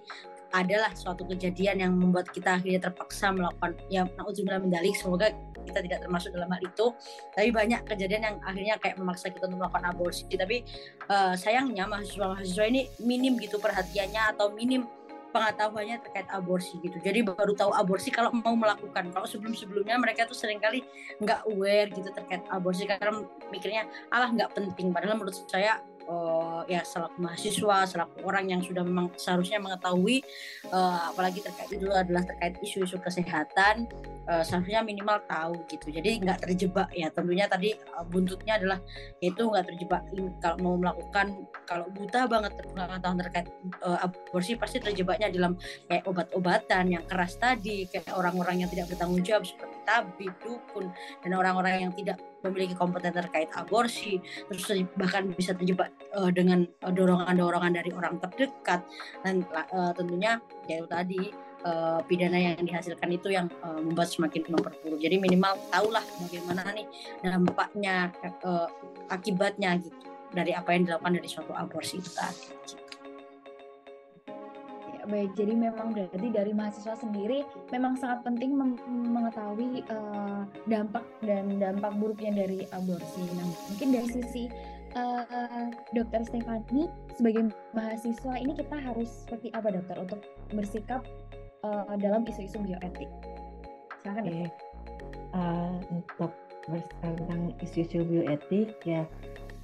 adalah suatu kejadian yang membuat kita akhirnya terpaksa melakukan ya naudzubillah mendalik semoga kita tidak termasuk dalam hal itu. Tapi banyak kejadian yang akhirnya kayak memaksa kita untuk melakukan aborsi. Tapi uh, sayangnya mahasiswa-mahasiswa ini minim gitu perhatiannya atau minim pengetahuannya terkait aborsi gitu. Jadi baru tahu aborsi kalau mau melakukan. Kalau sebelum-sebelumnya mereka tuh sering kali nggak aware gitu terkait aborsi karena mikirnya alah nggak penting. Padahal menurut saya uh, ya selaku mahasiswa, selaku orang yang sudah memang seharusnya mengetahui uh, apalagi terkait itu adalah terkait isu-isu kesehatan uh, seharusnya minimal tahu gitu. Jadi nggak terjebak ya. Tentunya tadi uh, buntutnya adalah itu nggak terjebak kalau mau melakukan kalau buta banget pengetahuan terkait uh, aborsi pasti terjebaknya dalam kayak obat-obatan yang keras tadi kayak orang-orang yang tidak bertanggung jawab seperti tabib, dukun dan orang-orang yang tidak memiliki kompeten terkait aborsi terus bahkan bisa terjebak uh, dengan dorongan-dorongan dari orang terdekat dan uh, tentunya ya tadi uh, pidana yang dihasilkan itu yang uh, membuat semakin memperburuk. Jadi minimal tahulah bagaimana nih dampaknya uh, akibatnya gitu dari apa yang dilakukan dari suatu aborsi itu tadi. Ya, baik, jadi memang berarti dari mahasiswa sendiri memang sangat penting mengetahui uh, dampak dan dampak buruknya dari aborsi. Nah, mungkin dari sisi uh, Dokter Stefani sebagai mahasiswa ini kita harus seperti apa dokter untuk bersikap uh, dalam isu-isu bioetik? Silakan okay. uh, untuk tentang isu-isu bioetik ya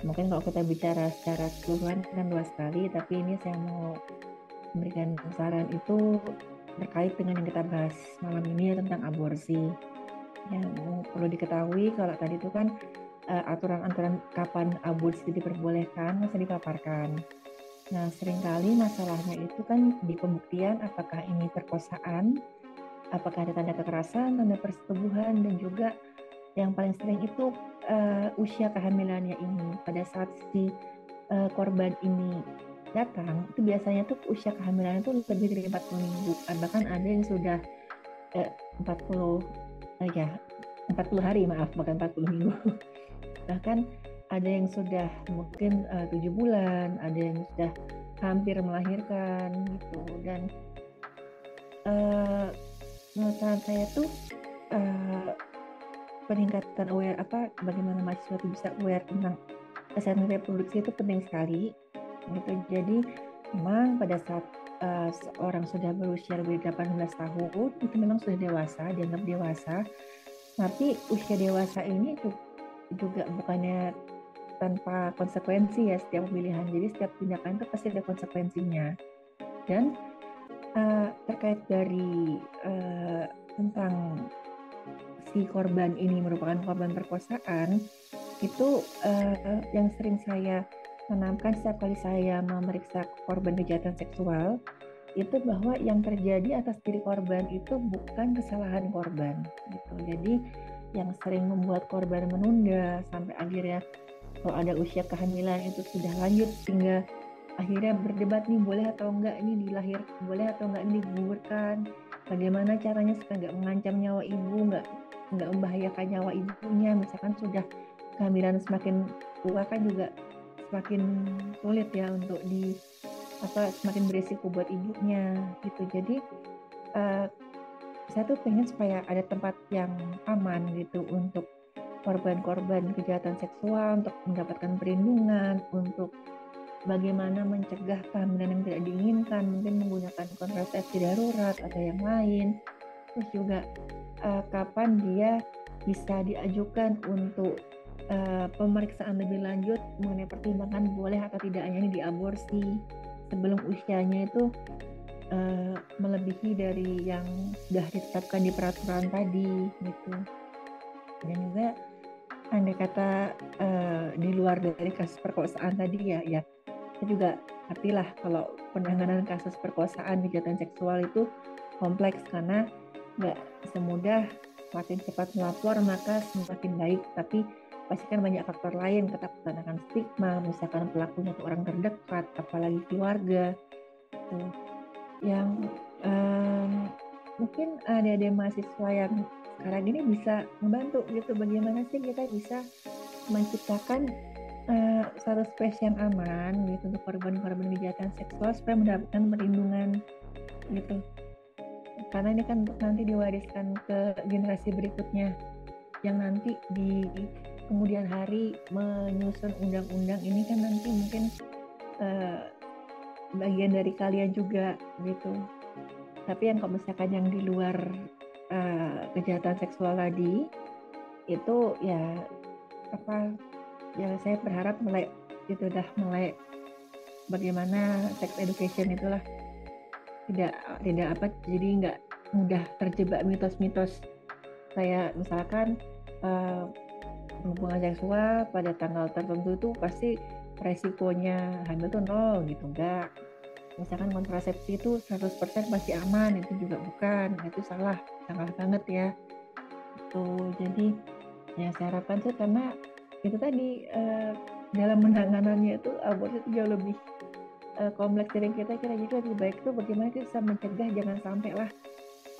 mungkin kalau kita bicara secara keseluruhan kan luas sekali tapi ini saya mau memberikan saran itu terkait dengan yang kita bahas malam ini tentang aborsi. Yang perlu diketahui kalau tadi itu kan uh, aturan-aturan kapan aborsi diperbolehkan masih dipaparkan. Nah sering kali masalahnya itu kan di pembuktian apakah ini perkosaan apakah ada tanda kekerasan tanda persetubuhan dan juga yang paling sering itu uh, usia kehamilannya ini. Pada saat si uh, korban ini datang itu biasanya tuh usia kehamilannya itu lebih dari 40 minggu bahkan ada yang sudah eh, 40 eh, ya 40 hari maaf bukan 40 minggu. (laughs) Bahkan ada yang sudah mungkin eh, tujuh bulan ada yang sudah hampir melahirkan gitu. Dan uh, menurut saya tuh uh, peningkatan aware apa bagaimana mahasiswa itu bisa aware tentang kesehatan reproduksi itu penting sekali gitu. Jadi memang pada saat uh, seorang sudah berusia lebih dari 18 tahun itu memang sudah dewasa dianggap dewasa. Tapi usia dewasa ini juga bukannya tanpa konsekuensi ya setiap pilihan jadi setiap tindakan itu pasti ada konsekuensinya. Dan uh, terkait dari uh, tentang si korban ini merupakan korban perkosaan itu uh, yang sering saya tanamkan setiap kali saya memeriksa korban kejahatan seksual itu bahwa yang terjadi atas diri korban itu bukan kesalahan korban gitu. Jadi yang sering membuat korban menunda sampai akhirnya kalau ada usia kehamilan itu sudah lanjut sehingga akhirnya berdebat nih boleh atau enggak ini dilahir boleh atau enggak ini digugurkan bagaimana caranya supaya enggak mengancam nyawa ibu enggak nggak membahayakan nyawa ibunya misalkan sudah kehamilan semakin tua kan juga semakin sulit ya untuk di apa semakin berisiko buat ibunya gitu. Jadi uh, saya tuh pengen supaya ada tempat yang aman gitu untuk korban-korban kejahatan seksual untuk mendapatkan perlindungan untuk bagaimana mencegah kehamilan yang tidak diinginkan mungkin menggunakan kontrasepsi darurat atau yang lain. Terus juga uh, kapan dia bisa diajukan untuk uh, pemeriksaan lebih lanjut mengenai pertimbangan boleh atau tidaknya ini diaborsi sebelum usianya itu uh, melebihi dari yang sudah ditetapkan di peraturan tadi gitu. Dan juga andai kata uh, di luar dari kasus perkosaan tadi ya ya saya juga artilah kalau penanganan kasus perkosaan kejahatan seksual itu kompleks karena nggak semudah semakin cepat melapor maka semakin baik. Tapi pasti kan banyak faktor lain ketakutan akan stigma misalkan pelakunya itu orang terdekat apalagi keluarga gitu. yang um, mungkin ada mahasiswa yang sekarang ini bisa membantu gitu bagaimana sih kita bisa menciptakan uh, satu space yang aman gitu untuk korban-korban kejahatan seksual supaya mendapatkan perlindungan gitu karena ini kan untuk nanti diwariskan ke generasi berikutnya yang nanti di kemudian hari menyusun undang-undang ini kan nanti mungkin uh, bagian dari kalian juga gitu. Tapi yang kalau misalkan yang di luar uh, kejahatan seksual tadi itu ya apa ya saya berharap mulai itu udah mulai bagaimana sex education itulah. Tidak tidak apa jadi nggak mudah terjebak mitos-mitos. Kayak misalkan uh, hubungan seksual pada tanggal tertentu itu pasti resikonya hamil tuh nol gitu enggak. Misalkan kontrasepsi itu 100% masih aman itu juga bukan itu salah salah banget ya. Itu jadi ya saya harapkan sih karena itu tadi uh, dalam penanganannya itu aborsi itu jauh lebih uh, kompleks dari kita kira jadi lebih baik itu bagaimana kita bisa mencegah jangan sampai lah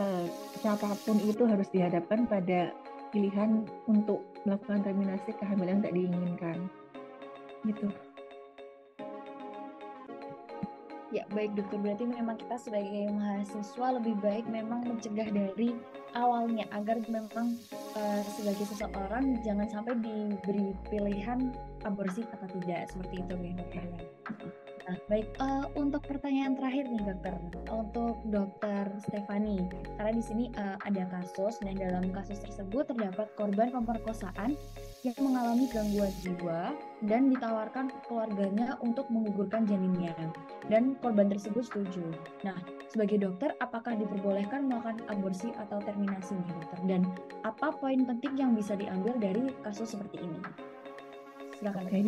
uh, siapa pun itu harus dihadapkan pada pilihan untuk melakukan terminasi kehamilan yang tak diinginkan gitu. Ya, baik dokter. Berarti memang kita sebagai mahasiswa lebih baik memang mencegah dari awalnya agar memang uh, sebagai seseorang jangan sampai diberi pilihan aborsi atau tidak seperti itu ya dokter. Nah, baik uh, untuk pertanyaan terakhir nih dokter, untuk dokter Stefani, karena di sini uh, ada kasus dan dalam kasus tersebut terdapat korban pemerkosaan yang mengalami gangguan jiwa dan ditawarkan keluarganya untuk menggugurkan janinnya dan korban tersebut setuju. Nah, sebagai dokter, apakah diperbolehkan melakukan aborsi atau terminasi nih dokter? Dan apa poin penting yang bisa diambil dari kasus seperti ini? Silakan. Oke,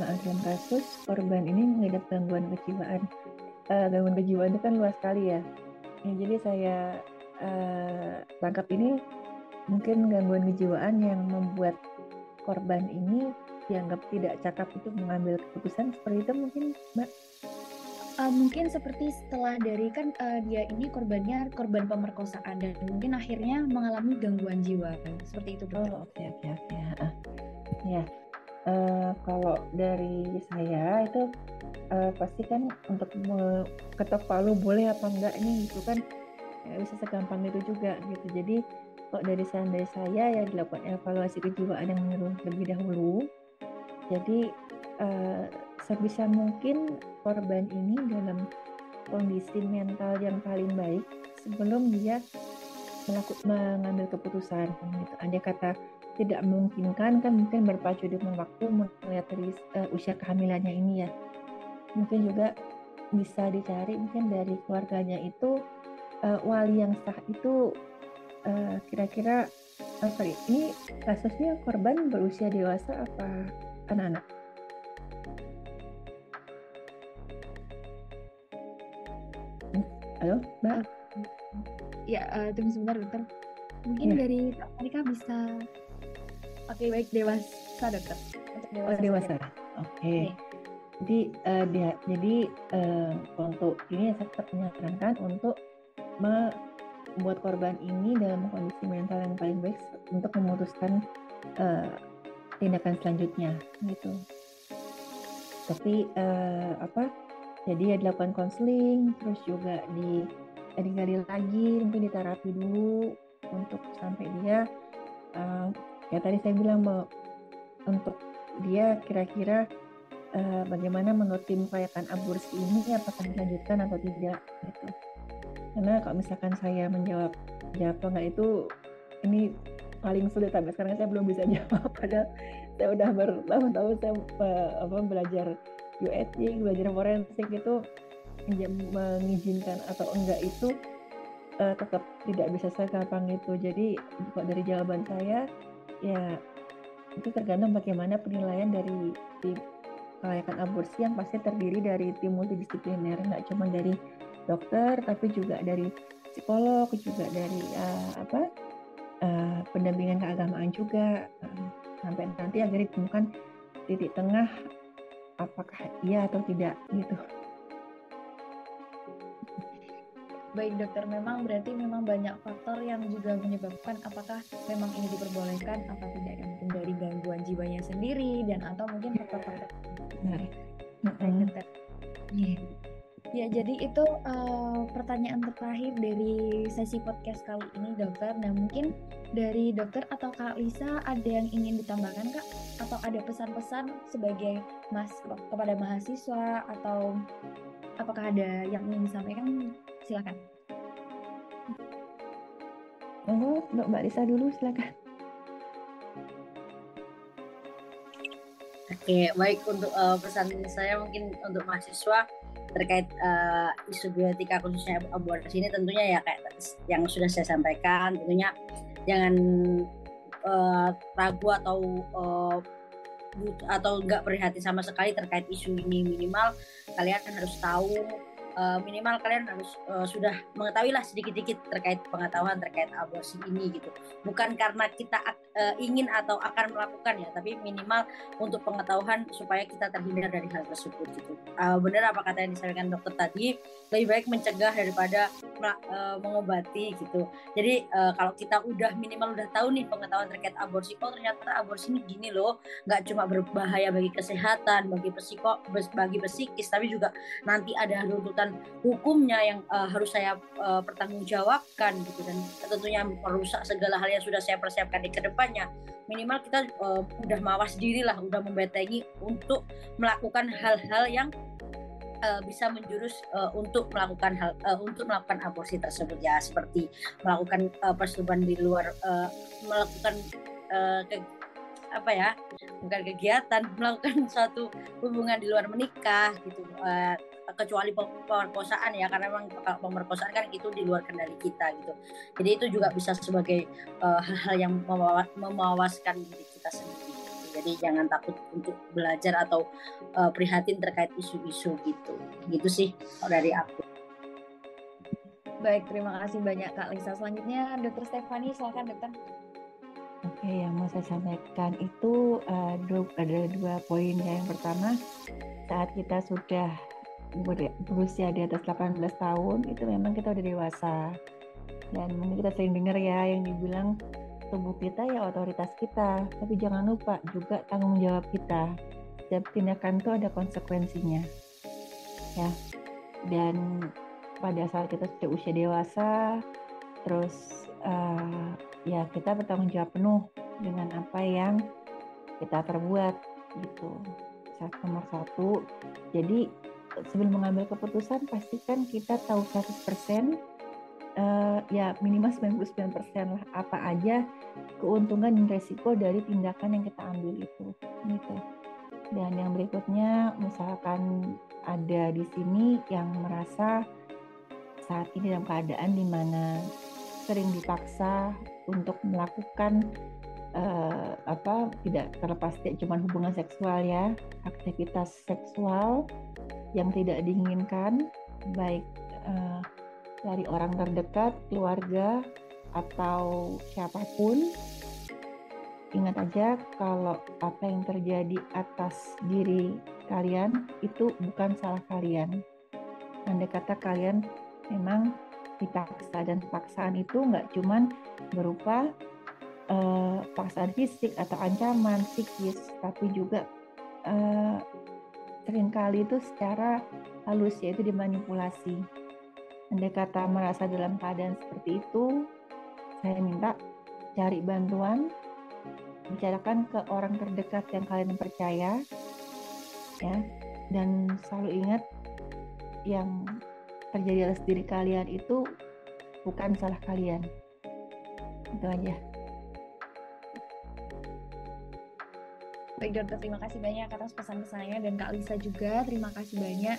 dalam kasus korban ini mengidap gangguan kejiwaan. Uh, gangguan kejiwaan itu kan luas sekali ya. ya jadi saya uh, tangkap ini mungkin gangguan kejiwaan yang membuat korban ini dianggap tidak cakap itu mengambil keputusan seperti itu mungkin mbak uh, mungkin seperti setelah dari kan uh, dia ini korbannya korban pemerkosaan dan mungkin akhirnya mengalami gangguan jiwa seperti itu betul. Oh oke oke oke. Okay. Ya uh, kalau dari saya itu uh, pasti kan untuk ketok palu boleh apa enggak ini itu kan ya bisa segampang itu juga gitu. Jadi kalau dari saran dari saya ya dilakukan evaluasi kejiwaan yang menyeluruh lebih dahulu. Jadi uh, sebisa mungkin korban ini dalam kondisi mental yang paling baik sebelum dia melakukan mengambil keputusan. Gitu. Andai kata tidak memungkinkan kan mungkin berpacu dengan waktu melihat dari uh, usia kehamilannya ini ya. Mungkin juga bisa dicari mungkin dari keluarganya itu uh, wali yang sah itu Eh, kira-kira uh, sorry ini kasusnya korban berusia dewasa apa anak-anak? Halo, Mbak? Ya, uh, tunggu sebentar, dokter. Mungkin ya. dari Amerika bisa Oke, okay, baik dewasa, dokter. Untuk dewasa. Oh, dewasa. Oke. Okay. Okay. Jadi, uh, dia, jadi uh, untuk ini saya tetap menyarankan untuk me membuat korban ini dalam kondisi mental yang paling baik untuk memutuskan uh, tindakan selanjutnya gitu. Tapi uh, apa? Jadi ya dilakukan konseling, terus juga di digali lagi, mungkin diterapi dulu untuk sampai dia uh, ya tadi saya bilang bahwa untuk dia kira-kira uh, bagaimana menurut tim kelayakan aborsi ini apakah dilanjutkan atau tidak gitu. Karena kalau misalkan saya menjawab ya apa enggak itu ini paling sulit sampai sekarang saya belum bisa (laughs) jawab. Padahal saya udah bertahun-tahun saya uh, apa belajar bioetik belajar forensik itu mengizinkan atau enggak itu uh, tetap tidak bisa saya gampang itu. Jadi kok dari jawaban saya ya itu tergantung bagaimana penilaian dari tim kelayakan aborsi yang pasti terdiri dari tim multidisipliner nggak cuma dari dokter tapi juga dari psikolog juga dari uh, apa uh, pendampingan keagamaan juga uh, sampai nanti agar ditemukan titik tengah apakah iya atau tidak gitu. Baik dokter, memang berarti memang banyak faktor yang juga menyebabkan apakah memang ini diperbolehkan apa tidak ya mungkin dari gangguan jiwanya sendiri dan atau mungkin faktor-faktor Benar. Dokter. Iya. Ya, jadi itu eh, pertanyaan terakhir dari sesi podcast kali ini, dokter. Nah, mungkin dari dokter atau Kak Lisa ada yang ingin ditambahkan, Kak? Atau ada pesan-pesan sebagai mas kepada mahasiswa atau apakah ada yang ingin disampaikan? Silakan. Monggo, Mbak Mbak Lisa dulu silakan. Oke, baik untuk eh, pesan saya mungkin untuk mahasiswa terkait eh, isu bioetika khususnya aborsi ini tentunya ya kayak yang sudah saya sampaikan tentunya jangan eh, ragu atau but- atau enggak prihatin sama sekali terkait isu ini minimal kalian harus tahu eh, minimal kalian harus eh, sudah mengetahui lah sedikit-sedikit terkait pengetahuan terkait aborsi ini gitu bukan karena kita eh, ingin atau akan melakukan ya tapi minimal untuk pengetahuan supaya kita terhindar dari hal tersebut gitu. Uh, benar apa kata yang disampaikan dokter tadi, lebih baik mencegah daripada uh, mengobati gitu. Jadi uh, kalau kita udah minimal udah tahu nih pengetahuan terkait aborsi, oh ternyata aborsi ini gini loh, nggak cuma berbahaya bagi kesehatan, bagi psiko, bagi psikis, tapi juga nanti ada runtutan hukumnya yang uh, harus saya uh, pertanggungjawabkan gitu. Dan tentunya merusak segala hal yang sudah saya persiapkan di ke depannya. Minimal kita uh, udah mawas diri lah, udah membetengi untuk melakukan hal-hal yang uh, bisa menjurus uh, untuk melakukan hal uh, untuk melakukan aborsi tersebut. Ya seperti melakukan uh, persetubuhan di luar uh, melakukan uh, ke, apa ya bukan kegiatan (laughs) melakukan suatu hubungan di luar menikah gitu. Uh, kecuali pem- pemerkosaan ya karena memang kalau pemerkosaan kan itu di luar kendali kita gitu jadi itu juga bisa sebagai uh, hal-hal yang memawa- memawaskan diri kita sendiri jadi jangan takut untuk belajar atau uh, prihatin terkait isu-isu gitu gitu sih dari aku Baik, terima kasih banyak Kak Lisa. Selanjutnya Dokter Stefani, silakan dokter. Oke, yang mau saya sampaikan itu eh, dua, ada dua poin ya. Yang pertama, saat kita sudah berusia di atas 18 tahun, itu memang kita udah dewasa. Dan mungkin kita sering dengar ya yang dibilang tubuh kita ya otoritas kita. Tapi jangan lupa juga tanggung jawab kita. Setiap tindakan itu ada konsekuensinya. Ya. Dan pada saat kita sudah usia dewasa, terus eh, ya kita bertanggung jawab penuh dengan apa yang kita perbuat gitu. Satu nomor satu. Jadi sebelum mengambil keputusan pastikan kita tahu 100% eh, ya minimal 99% lah apa aja keuntungan dan resiko dari tindakan yang kita ambil itu gitu. Dan yang berikutnya misalkan ada di sini yang merasa saat ini dalam keadaan di mana sering dipaksa untuk melakukan eh, apa tidak terlepas tidak cuma hubungan seksual ya aktivitas seksual yang tidak diinginkan baik eh, dari orang terdekat keluarga atau siapa pun. Ingat aja kalau apa yang terjadi atas diri kalian itu bukan salah kalian. Andai kata kalian memang dipaksa dan paksaan itu nggak cuman berupa eh, paksaan fisik atau ancaman psikis tapi juga eh, sering kali itu secara halus yaitu dimanipulasi andai kata merasa dalam keadaan seperti itu saya minta cari bantuan bicarakan ke orang terdekat yang kalian percaya ya dan selalu ingat yang terjadi atas diri kalian itu bukan salah kalian. Itu aja. Baik dokter, terima kasih banyak atas pesan-pesannya dan Kak Lisa juga terima kasih banyak.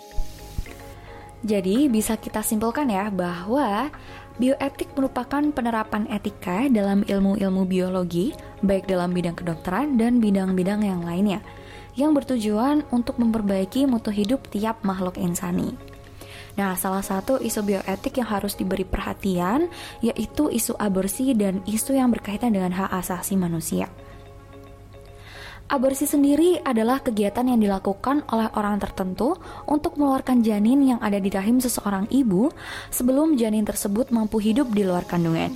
Jadi bisa kita simpulkan ya bahwa bioetik merupakan penerapan etika dalam ilmu-ilmu biologi, baik dalam bidang kedokteran dan bidang-bidang yang lainnya, yang bertujuan untuk memperbaiki mutu hidup tiap makhluk insani. Nah, salah satu isu bioetik yang harus diberi perhatian yaitu isu aborsi dan isu yang berkaitan dengan hak asasi manusia. Aborsi sendiri adalah kegiatan yang dilakukan oleh orang tertentu untuk mengeluarkan janin yang ada di rahim seseorang ibu sebelum janin tersebut mampu hidup di luar kandungan.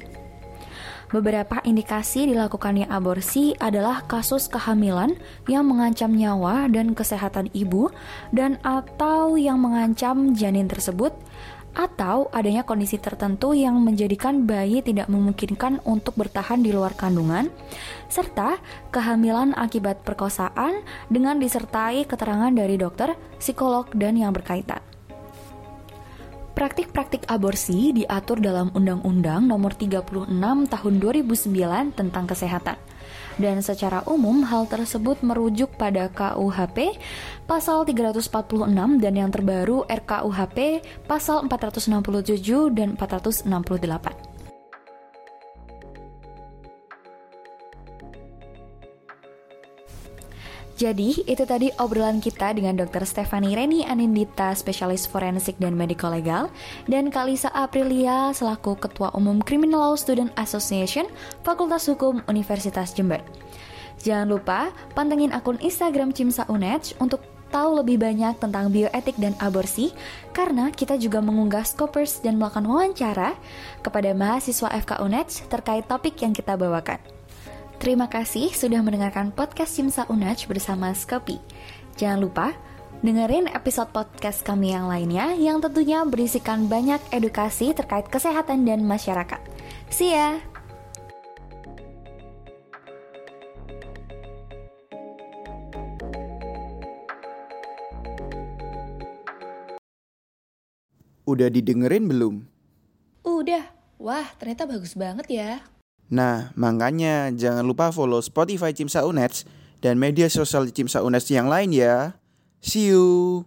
Beberapa indikasi dilakukannya aborsi adalah kasus kehamilan yang mengancam nyawa dan kesehatan ibu dan atau yang mengancam janin tersebut atau adanya kondisi tertentu yang menjadikan bayi tidak memungkinkan untuk bertahan di luar kandungan, serta kehamilan akibat perkosaan dengan disertai keterangan dari dokter, psikolog, dan yang berkaitan. Praktik-praktik aborsi diatur dalam Undang-Undang Nomor 36 Tahun 2009 tentang Kesehatan dan secara umum hal tersebut merujuk pada KUHP pasal 346 dan yang terbaru RKUHP pasal 467 dan 468. Jadi, itu tadi obrolan kita dengan Dr. Stefani Reni Anindita, spesialis forensik dan medical legal, dan Kalisa Aprilia selaku Ketua Umum Criminal Law Student Association, Fakultas Hukum Universitas Jember. Jangan lupa pantengin akun Instagram Cimsa Unej untuk tahu lebih banyak tentang bioetik dan aborsi karena kita juga mengunggah scopers dan melakukan wawancara kepada mahasiswa FK UNED terkait topik yang kita bawakan. Terima kasih sudah mendengarkan podcast Simsa Unaj bersama Skopi. Jangan lupa dengerin episode podcast kami yang lainnya yang tentunya berisikan banyak edukasi terkait kesehatan dan masyarakat. See ya! Udah didengerin belum? Udah. Wah, ternyata bagus banget ya. Nah, makanya jangan lupa follow Spotify Cimsa Unets dan media sosial Cimsa Unets yang lain ya. See you.